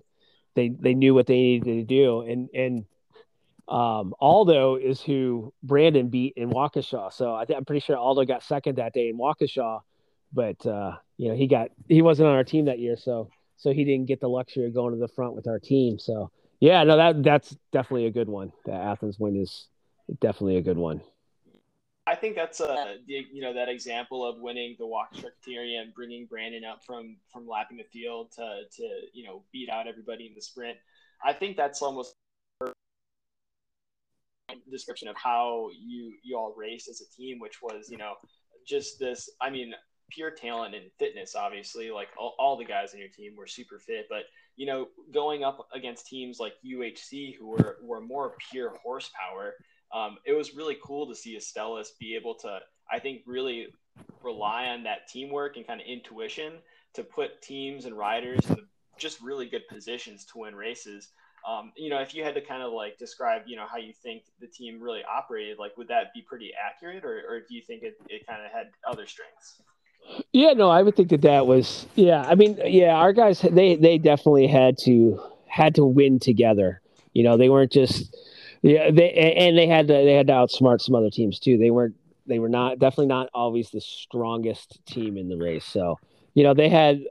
they they knew what they needed to do and and um, Aldo is who Brandon beat in Waukesha. So I am pretty sure Aldo got second that day in Waukesha, but uh, you know he got he wasn't on our team that year, so so he didn't get the luxury of going to the front with our team. So yeah, no, that that's definitely a good one. The Athens win is definitely a good one. I think that's a you know that example of winning the Waukesha criteria and bringing Brandon up from from lapping the field to to you know beat out everybody in the sprint. I think that's almost description of how you you all raced as a team, which was you know just this. I mean, pure talent and fitness. Obviously, like all, all the guys on your team were super fit, but you know, going up against teams like UHC who were were more pure horsepower. Um, it was really cool to see Astellas be able to, I think, really rely on that teamwork and kind of intuition to put teams and riders in just really good positions to win races. Um, you know, if you had to kind of like describe, you know, how you think the team really operated, like would that be pretty accurate, or, or do you think it, it kind of had other strengths? Yeah, no, I would think that that was yeah. I mean, yeah, our guys they they definitely had to had to win together. You know, they weren't just yeah they and they had to they had to outsmart some other teams too. They weren't they were not definitely not always the strongest team in the race. So you know they had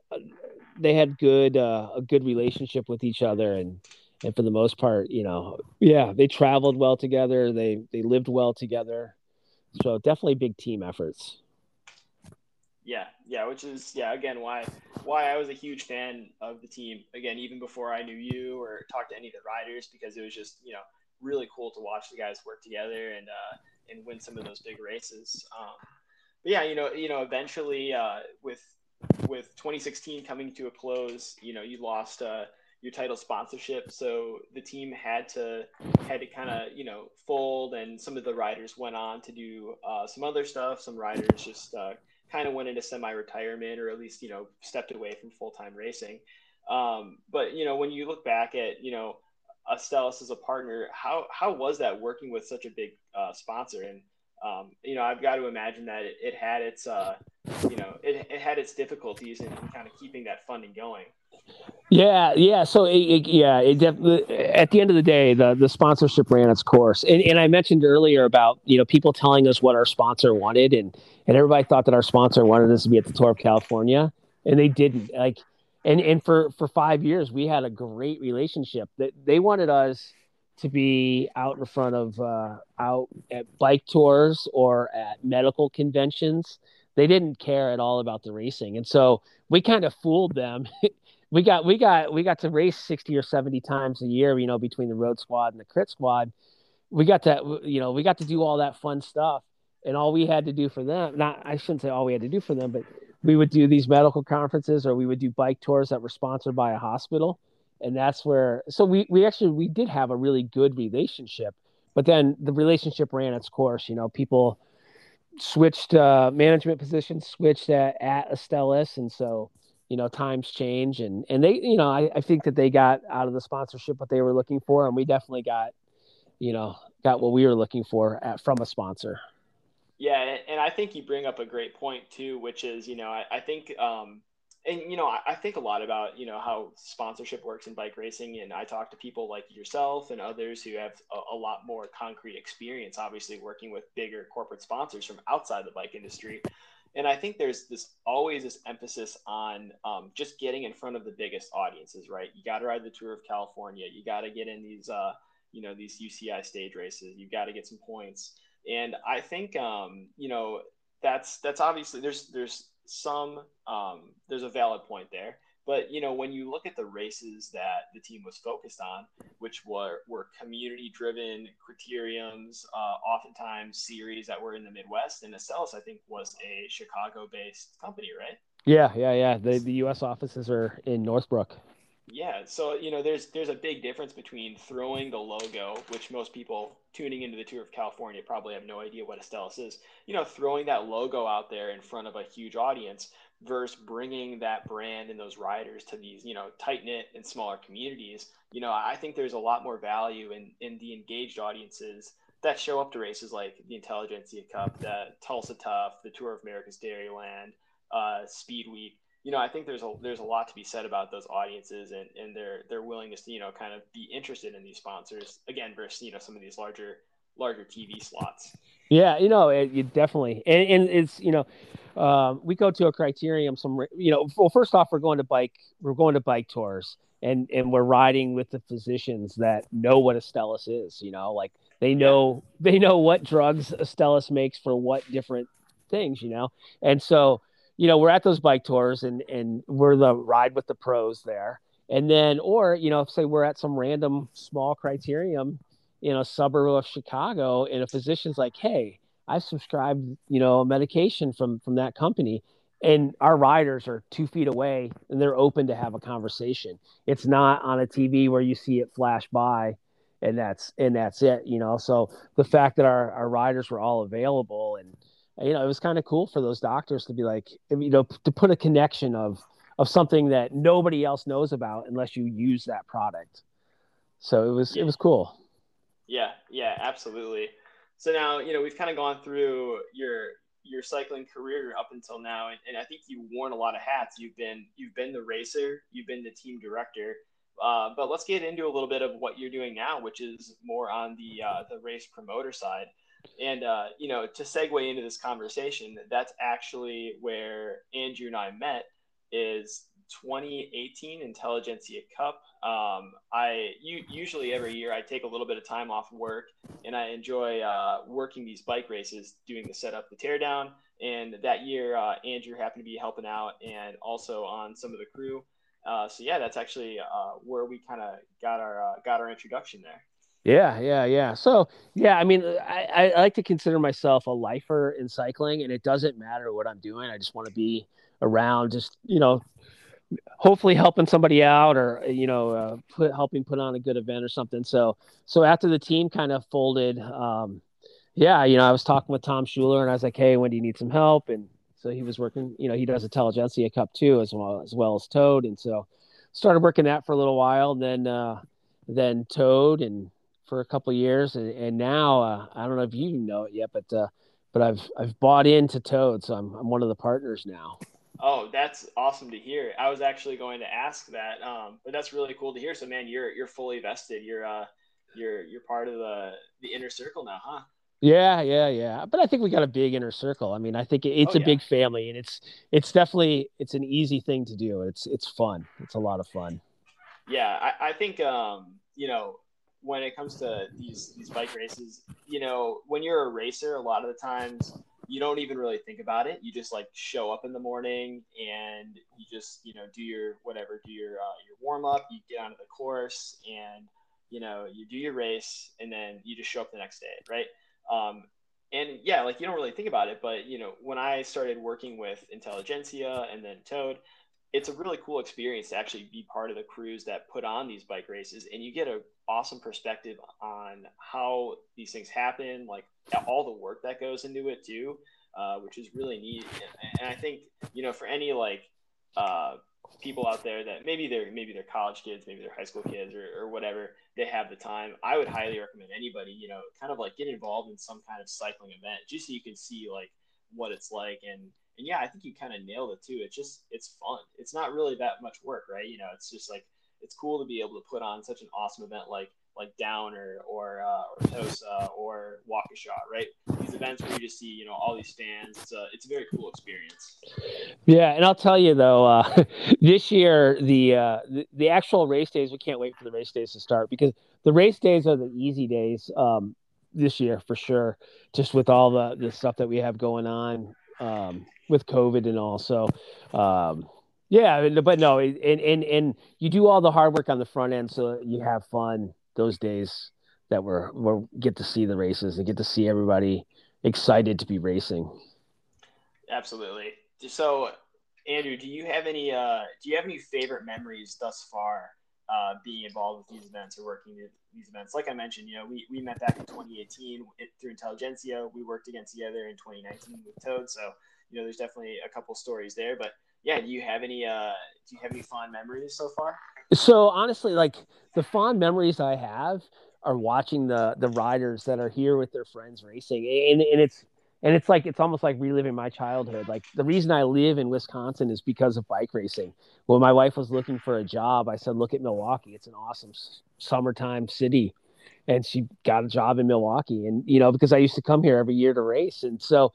they had good uh, a good relationship with each other and and for the most part, you know, yeah, they traveled well together. They they lived well together. So definitely big team efforts. Yeah, yeah, which is yeah again why why I was a huge fan of the team again even before I knew you or talked to any of the riders because it was just you know really cool to watch the guys work together and uh, and win some of those big races. Um, but yeah, you know, you know, eventually uh, with with 2016 coming to a close, you know, you lost uh, your title sponsorship, so the team had to had to kind of you know fold, and some of the riders went on to do uh, some other stuff. Some riders just uh, kind of went into semi-retirement, or at least you know stepped away from full-time racing. Um, but you know, when you look back at you know Astellas as a partner, how how was that working with such a big uh, sponsor? And um, you know, I've got to imagine that it, it had its uh, you know it, it had its difficulties in, in kind of keeping that funding going. Yeah, yeah. So, it, it, yeah, it definitely. At the end of the day, the the sponsorship ran its course, and and I mentioned earlier about you know people telling us what our sponsor wanted, and and everybody thought that our sponsor wanted us to be at the Tour of California, and they didn't. Like, and and for for five years, we had a great relationship. That they wanted us to be out in front of uh, out at bike tours or at medical conventions. They didn't care at all about the racing, and so we kind of fooled them. We got we got we got to race 60 or 70 times a year you know between the road squad and the crit squad. We got to you know we got to do all that fun stuff and all we had to do for them not i shouldn't say all we had to do for them but we would do these medical conferences or we would do bike tours that were sponsored by a hospital and that's where so we we actually we did have a really good relationship but then the relationship ran its course you know people switched uh, management positions switched at, at Astellas. And so you know times change and and they you know I, I think that they got out of the sponsorship what they were looking for. And we definitely got you know got what we were looking for at, from a sponsor. Yeah. And i think you bring up a great point too which is you know i, I think um and you know I, I, think a lot about you know how sponsorship works in bike racing and i talk to people like yourself and others who have a, a lot more concrete experience obviously working with bigger corporate sponsors from outside the bike industry and I think there's this always this emphasis on um, just getting in front of the biggest audiences, right? You got to ride the Tour of California. You got to get in these, uh, you know, these UCI stage races. You got to get some points. And I think, um, you know, that's that's obviously there's there's some um, there's a valid point there. But you know, when you look at the races that the team was focused on, which were were community driven criteriums, uh, oftentimes series that were in the Midwest, and Astellas, I think, was a Chicago based company, right? Yeah, yeah, yeah. The the U.S. offices are in Northbrook. Yeah, so you know, there's there's a big difference between throwing the logo, which most people tuning into the tour of California probably have no idea what Astellas is. You know, throwing that logo out there in front of a huge audience versus bringing that brand and those riders to these you know tight knit and smaller communities you know i think there's a lot more value in in the engaged audiences that show up to races like the intelligentsia cup the tulsa tough the tour of america's dairyland uh, speed week you know i think there's a there's a lot to be said about those audiences and and their their willingness to you know kind of be interested in these sponsors again versus you know some of these larger larger tv slots. Yeah you know it, you definitely and, and it's you know um, we go to a criterium some you know well first off we're going to bike we're going to bike tours and and we're riding with the physicians that know what Astellas is you know like they know they know what drugs Astellas makes for what different things you know? And so you know we're at those bike tours and and we're the ride with the pros there and then or you know say we're at some random small criterium in a suburb of chicago and a physician's like hey I've subscribed, you know, a medication from from that company, and our riders are two feet away and they're open to have a conversation. It's not on a TV where you see it flash by, and that's and that's it, you know. So the fact that our our riders were all available and you know it was kind of cool for those doctors to be like you know to put a connection of of something that nobody else knows about unless you use that product so it was yeah. it was cool yeah yeah absolutely so now, you know, we've kind of gone through your your cycling career up until now, and, and I think you've worn a lot of hats. You've been you've been the racer, you've been the team director. Uh, but let's get into a little bit of what you're doing now, which is more on the uh, the race promoter side. And uh, you know, to segue into this conversation, that's actually where Andrew and I met. Is 2018 Intelligentsia Cup. Um, I u- usually every year I take a little bit of time off work and I enjoy uh, working these bike races, doing the setup, the teardown. And that year, uh, Andrew happened to be helping out and also on some of the crew. Uh, so yeah, that's actually uh, where we kind of got our uh, got our introduction there. Yeah, yeah, yeah. So, yeah, I mean, I, I like to consider myself a lifer in cycling, and it doesn't matter what I'm doing. I just want to be around, just you know, hopefully helping somebody out, or you know, uh, put helping put on a good event or something. So, so after the team kind of folded, um, yeah, you know, I was talking with Tom Schuler, and I was like, hey, when do you need some help? And so he was working, you know, he does Intelligentsia Cup too, as well as well as Toad, and so started working that for a little while, and then uh, then Toad and for a couple years, and, and now uh, I don't know if you know it yet, but uh, but I've I've bought into Toad, so I'm I'm one of the partners now. Oh, that's awesome to hear. I was actually going to ask that, um, but that's really cool to hear. So, man, you're you're fully vested. You're uh, you're you're part of the the inner circle now, huh? Yeah, yeah, yeah. But I think we got a big inner circle. I mean, I think it's oh, a yeah. big family, and it's it's definitely it's an easy thing to do. It's it's fun. It's a lot of fun. Yeah, I, I think um, you know when it comes to these these bike races, you know, when you're a racer, a lot of the times you don't even really think about it. You just like show up in the morning and you just you know do your whatever, do your uh, your warm up. You get onto the course and you know you do your race and then you just show up the next day, right? Um, and yeah, like you don't really think about it, but you know when I started working with Intelligentsia and then Toad, it's a really cool experience to actually be part of the crews that put on these bike races and you get an awesome perspective on how these things happen like all the work that goes into it too uh, which is really neat. And, and, i think you know for any like uh, people out there that maybe they're maybe they're college kids maybe they're high school kids or, or whatever they have the time i would highly recommend anybody you know kind of like get involved in some kind of cycling event just so you can see like what it's like and and yeah, I think you kind of nailed it too. It's just it's fun. It's not really that much work, right? You know, it's just like it's cool to be able to put on such an awesome event like like Downer or uh, or Tosa or Waukesha, right? These events where you just see you know all these fans. It's a it's a very cool experience. Yeah, and I'll tell you though, uh, this year the, uh, the, the actual race days we can't wait for the race days to start because the race days are the easy days um, this year for sure. Just with all the the stuff that we have going on. Um, with COVID and all. So, um, yeah, but no, and, and, and you do all the hard work on the front end. So you have fun those days that we're, we get to see the races and get to see everybody excited to be racing. Absolutely. So Andrew, do you have any, uh, do you have any favorite memories thus far uh, being involved with these events or working with these events. Like I mentioned, you know, we, we met back in 2018 through Intelligentsia. We worked again together in 2019 with Toad. So you know, there's definitely a couple stories there. But yeah, do you have any uh, do you have any fond memories so far? So honestly, like the fond memories I have are watching the the riders that are here with their friends racing, and and it's and it's like it's almost like reliving my childhood. Like the reason I live in Wisconsin is because of bike racing. When my wife was looking for a job, I said, "Look at Milwaukee. It's an awesome summertime city." And she got a job in Milwaukee, and you know because I used to come here every year to race, and so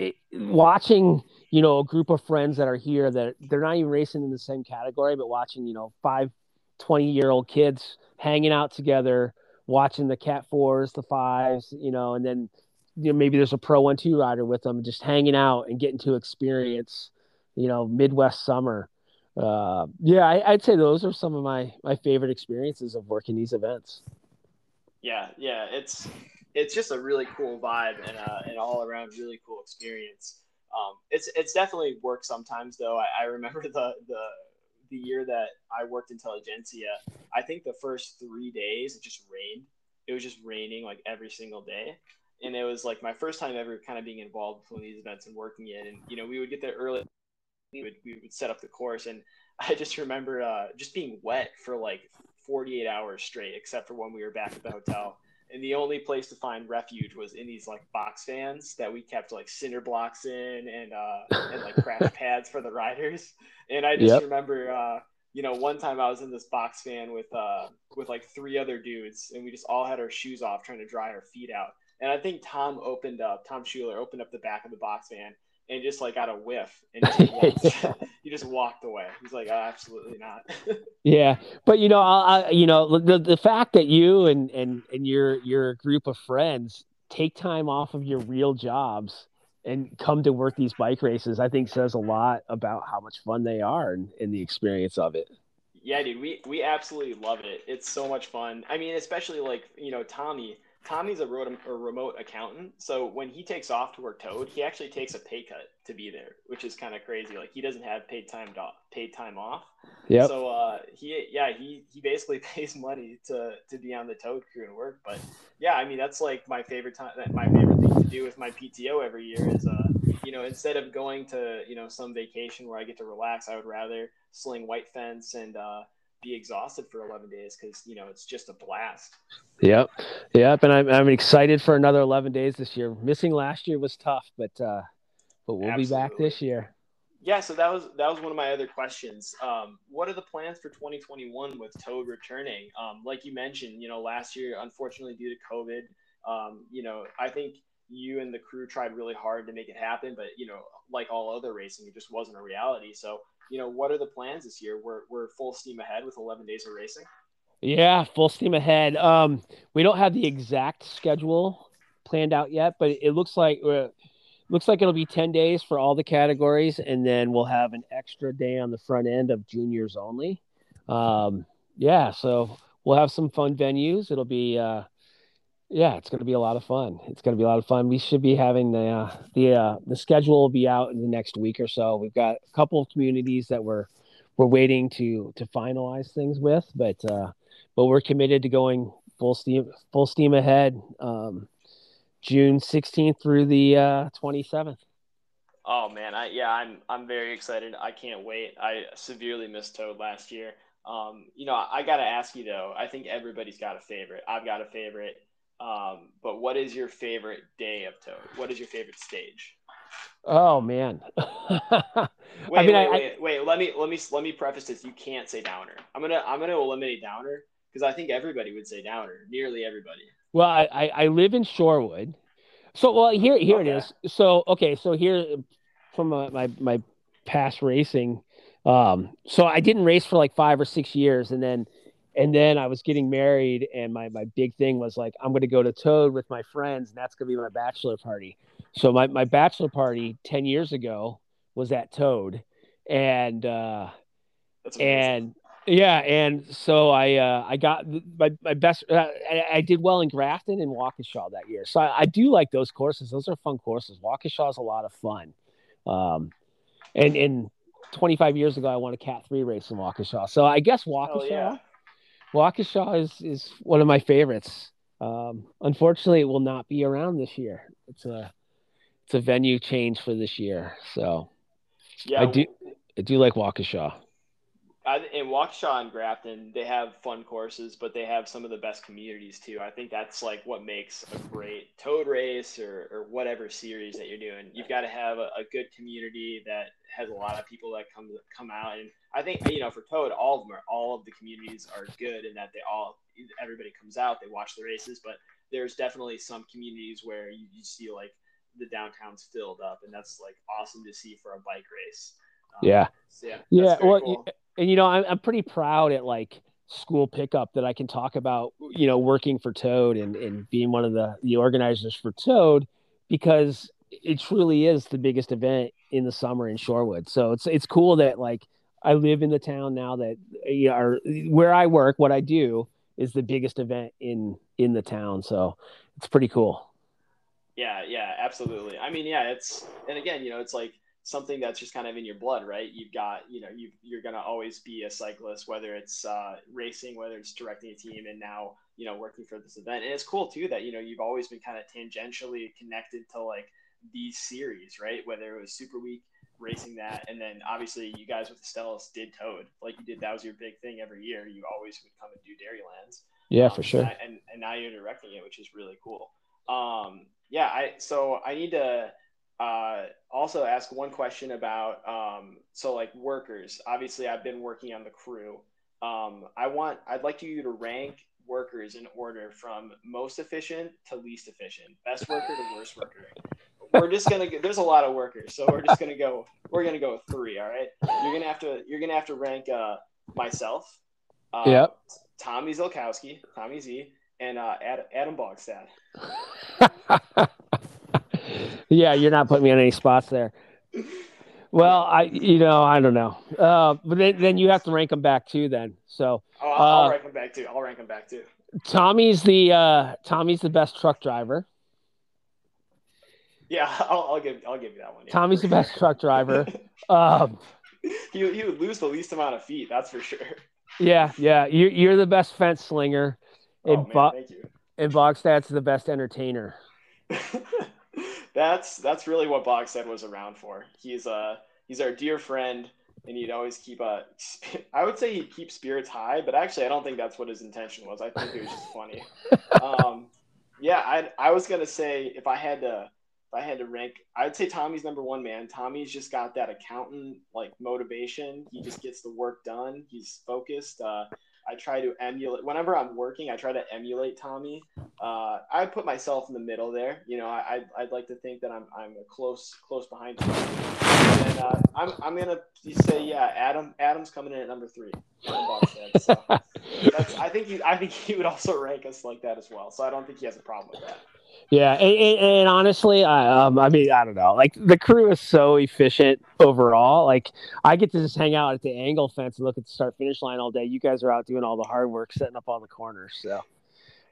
it, watching you know a group of friends that are here that they're not even racing in the same category but watching you know five 20 year old kids hanging out together watching the cat fours the fives you know and then you know maybe there's a pro one two rider with them just hanging out and getting to experience you know midwest summer. Uh, yeah I, i'd say those are some of my my favorite experiences of working these events. Yeah yeah it's it's just a really cool vibe and uh, an all around really cool experience. Um, it's it's definitely work sometimes though. I, I remember the the the year that I worked Intelligentsia. I think the first three days it just rained. It was just raining like every single day, and it was like my first time ever kind of being involved with one of these events and working it. And you know, we would get there early. We would we would set up the course, and I just remember uh, just being wet for like 48 hours straight, except for when we were back at the hotel and the only place to find refuge was in these like box fans that we kept like cinder blocks in and uh and like crash pads for the riders. And i just yep. remember uh you know one time i was in this box fan with uh with like three other dudes and we just all had our shoes off trying to dry our feet out. And i think tom opened up tom schuler opened up the back of the box fan and just like got a whiff and just, he just walked away. He's like, oh, absolutely not. yeah, but you know, I, you know, the the fact that you and and and your your group of friends take time off of your real jobs and come to work these bike races, I think says a lot about how much fun they are and, and the experience of it. Yeah, dude, we we absolutely love it. It's so much fun. I mean, especially like you know Tommy Tommy's a, a remote accountant, so when he takes off to work Toad, he actually takes a pay cut to be there, which is kind of crazy. Like he doesn't have paid time do- paid time off. Yeah. So uh, he yeah he he basically pays money to to be on the Toad crew and work. But yeah, I mean that's like my favorite time. My favorite thing to do with my PTO every year is uh you know instead of going to you know some vacation where I get to relax, I would rather sling white fence and uh be exhausted for 11 days because you know it's just a blast. Yep. Yep and I'm, I'm excited for another 11 days this year. Missing last year was tough but uh but we'll Absolutely. be back this year. Yeah so that was that was one of my other questions. Um what are the plans for 2021 with toad returning? Um like you mentioned you know last year unfortunately due to covid um you know i think you and the crew tried really hard to make it happen but you know like all other racing it just wasn't a reality. So you know, what are the plans this year? We're, we're full steam ahead with 11 days of racing. Yeah, full steam ahead. Um, we don't have the exact schedule planned out yet, but it looks like uh, looks like it'll be 10 days for all the categories, and then we'll have an extra day on the front end of juniors only. Um, yeah, so we'll have some fun venues. It'll be uh, yeah, it's going to be a lot of fun. It's going to be a lot of fun. We should be having the uh, the uh, the schedule will be out in the next week or so. We've got a couple of communities that we're we're waiting to to finalize things with, but uh, but we're committed to going full steam full steam ahead. Um, June 16th through the uh, 27th. Oh man, I yeah, I'm I'm very excited. I can't wait. I severely missed Toad last year. Um, you know, I got to ask you though. I think everybody's got a favorite. I've got a favorite. Um, but what is your favorite day of Toad? What is your favorite stage? Oh man. wait, I mean, wait, I, wait, wait. Let me let me let me preface this. You can't say Downer. I'm gonna I'm gonna eliminate Downer because I think everybody would say Downer. Nearly everybody. Well, I I, I live in Shorewood, so well here here okay. it is. So okay, so here from my my, my past racing, um, so I didn't race for like five or six years, and then and then I was getting married, and my my big thing was like I'm going to go to Toad with my friends, and that's going to be my bachelor party. So my my bachelor party ten years ago was at Toad, and uh, and yeah, and so I uh, I got my my best. Uh, I, I, did well in Grafton and Waukesha that year, so I, I, do like those courses. Those are fun courses. Waukesha is a lot of fun, um, and and 25 years ago I won a Cat three race in Waukesha. So I guess Waukesha. Yeah Waukesha is is one of my favorites. Um, unfortunately, it will not be around this year. It's a it's a venue change for this year, so yeah, I do I do like Waukesha. In Waukesha and Grafton, they have fun courses, but they have some of the best communities too. I think that's like what makes a great toad race or, or whatever series that you're doing. You've got to have a, a good community that has a lot of people that come come out and I think you know for Toad, all of them are all of the communities are good in that they all everybody comes out, they watch the races, but there's definitely some communities where you, you see like the downtown's filled up, and that's like awesome to see for a bike race. Um, yeah, so yeah, yeah. Well, cool. And you know, I'm I'm pretty proud at like school pickup that I can talk about, you know, working for Toad and, and being one of the, the organizers for Toad because it truly is the biggest event in the summer in Shorewood. So it's it's cool that like I live in the town now that you know, are where I work. What I do is the biggest event in in the town, so it's pretty cool. Yeah, yeah, absolutely. I mean, yeah, it's and again, you know, it's like something that's just kind of in your blood, right? You've got, you know, you you're gonna always be a cyclist, whether it's uh, racing, whether it's directing a team, and now you know working for this event. And it's cool too that you know you've always been kind of tangentially connected to like these series, right? Whether it was Super Week racing that, and then obviously you guys with the Astellas did Toad, like you did. That was your big thing every year. You always would come and do Dairylands. Yeah, um, for sure. And and now you're directing it, which is really cool. Um, yeah, I so I need to uh, also ask one question about um, so like workers. Obviously, I've been working on the crew. Um, I want I'd like you to rank workers in order from most efficient to least efficient, best worker to worst worker we're just gonna. There's a lot of workers, so we're just gonna go. We're gonna go with three. All right. You're gonna have to. You're gonna have to rank uh, myself. Uh, Yep. Tommy Zilkowski, Tommy Z, and uh, Ad, Adam Bogstad. yeah, you're not putting me on any spots there. Well, I, you know, I don't know. Uh, but then, then you have to rank them back too. Then, so Oh, I'll, I'll Uh, rank them back too. I'll rank them back too. Tommy's the uh, Tommy's the best truck driver. Yeah, I'll, I'll give. I'll give you that one. yeah, Tommy's the best truck driver. Um, he, he would lose the least amount of feet. That's for sure. yeah, yeah, you, you're the best fence slinger, Oh and man, Bo- thank you. and Bogstad's the best entertainer. that's that's really what Bogstad was around for. He's uh he's our dear friend, and he'd always keep a. I would say he'd keep spirits high, but actually, I don't think that's what his intention was. I think it was just funny. um, yeah, I I was gonna say if I had to if I had to rank, I'd say Tommy's number one man. Tommy's just got that accountant like motivation. He just gets the work done. He's focused. Uh, I try to emulate whenever I'm working. I try to emulate Tommy. Uh, I put myself in the middle there. You know, I, I'd, I'd like to think that I'm I'm a close close behind Tommy. And uh, I'm I'm gonna say yeah, Adam Adam's coming in at number three. Bogstad. So that's, I think he I think he would also rank us like that as well. So I don't think he has a problem with that. Yeah, and, and, and honestly, I um, I mean, I don't know. Like the crew is so efficient overall. Like I get to just hang out at the angle fence and look at the start finish line all day. You guys are out doing all the hard work, setting up all the corners. So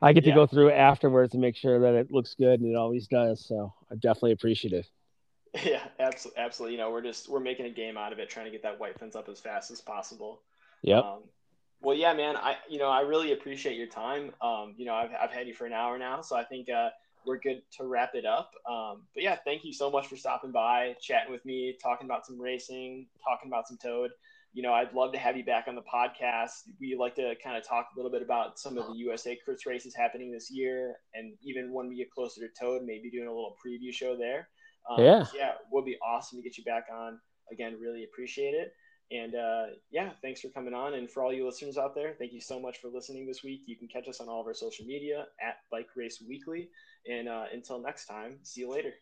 I get to go through afterwards and make sure that it looks good, and it always does. So I'm definitely appreciative. Yeah, absolutely, absolutely. You know, we're just we're making a game out of it, trying to get that white fence up as fast as possible. Yep. Um, well, yeah, man. I you know I really appreciate your time. Um, you know, I've I've had you for an hour now, so I think uh, we're good to wrap it up. Um, but yeah, thank you so much for stopping by, chatting with me, talking about some racing, talking about some Toad. You know, I'd love to have you back on the podcast. We like to kind of talk a little bit about some of the USA Crits races happening this year, and even when we get closer to Toad, maybe doing a little preview show there. Um, Yeah. yeah, would be awesome to get you back on again. Really appreciate it. And uh, yeah, thanks for coming on. And for all you listeners out there, thank you so much for listening this week. You can catch us on all of our social media at Bike Race Weekly. And uh, until next time, see you later.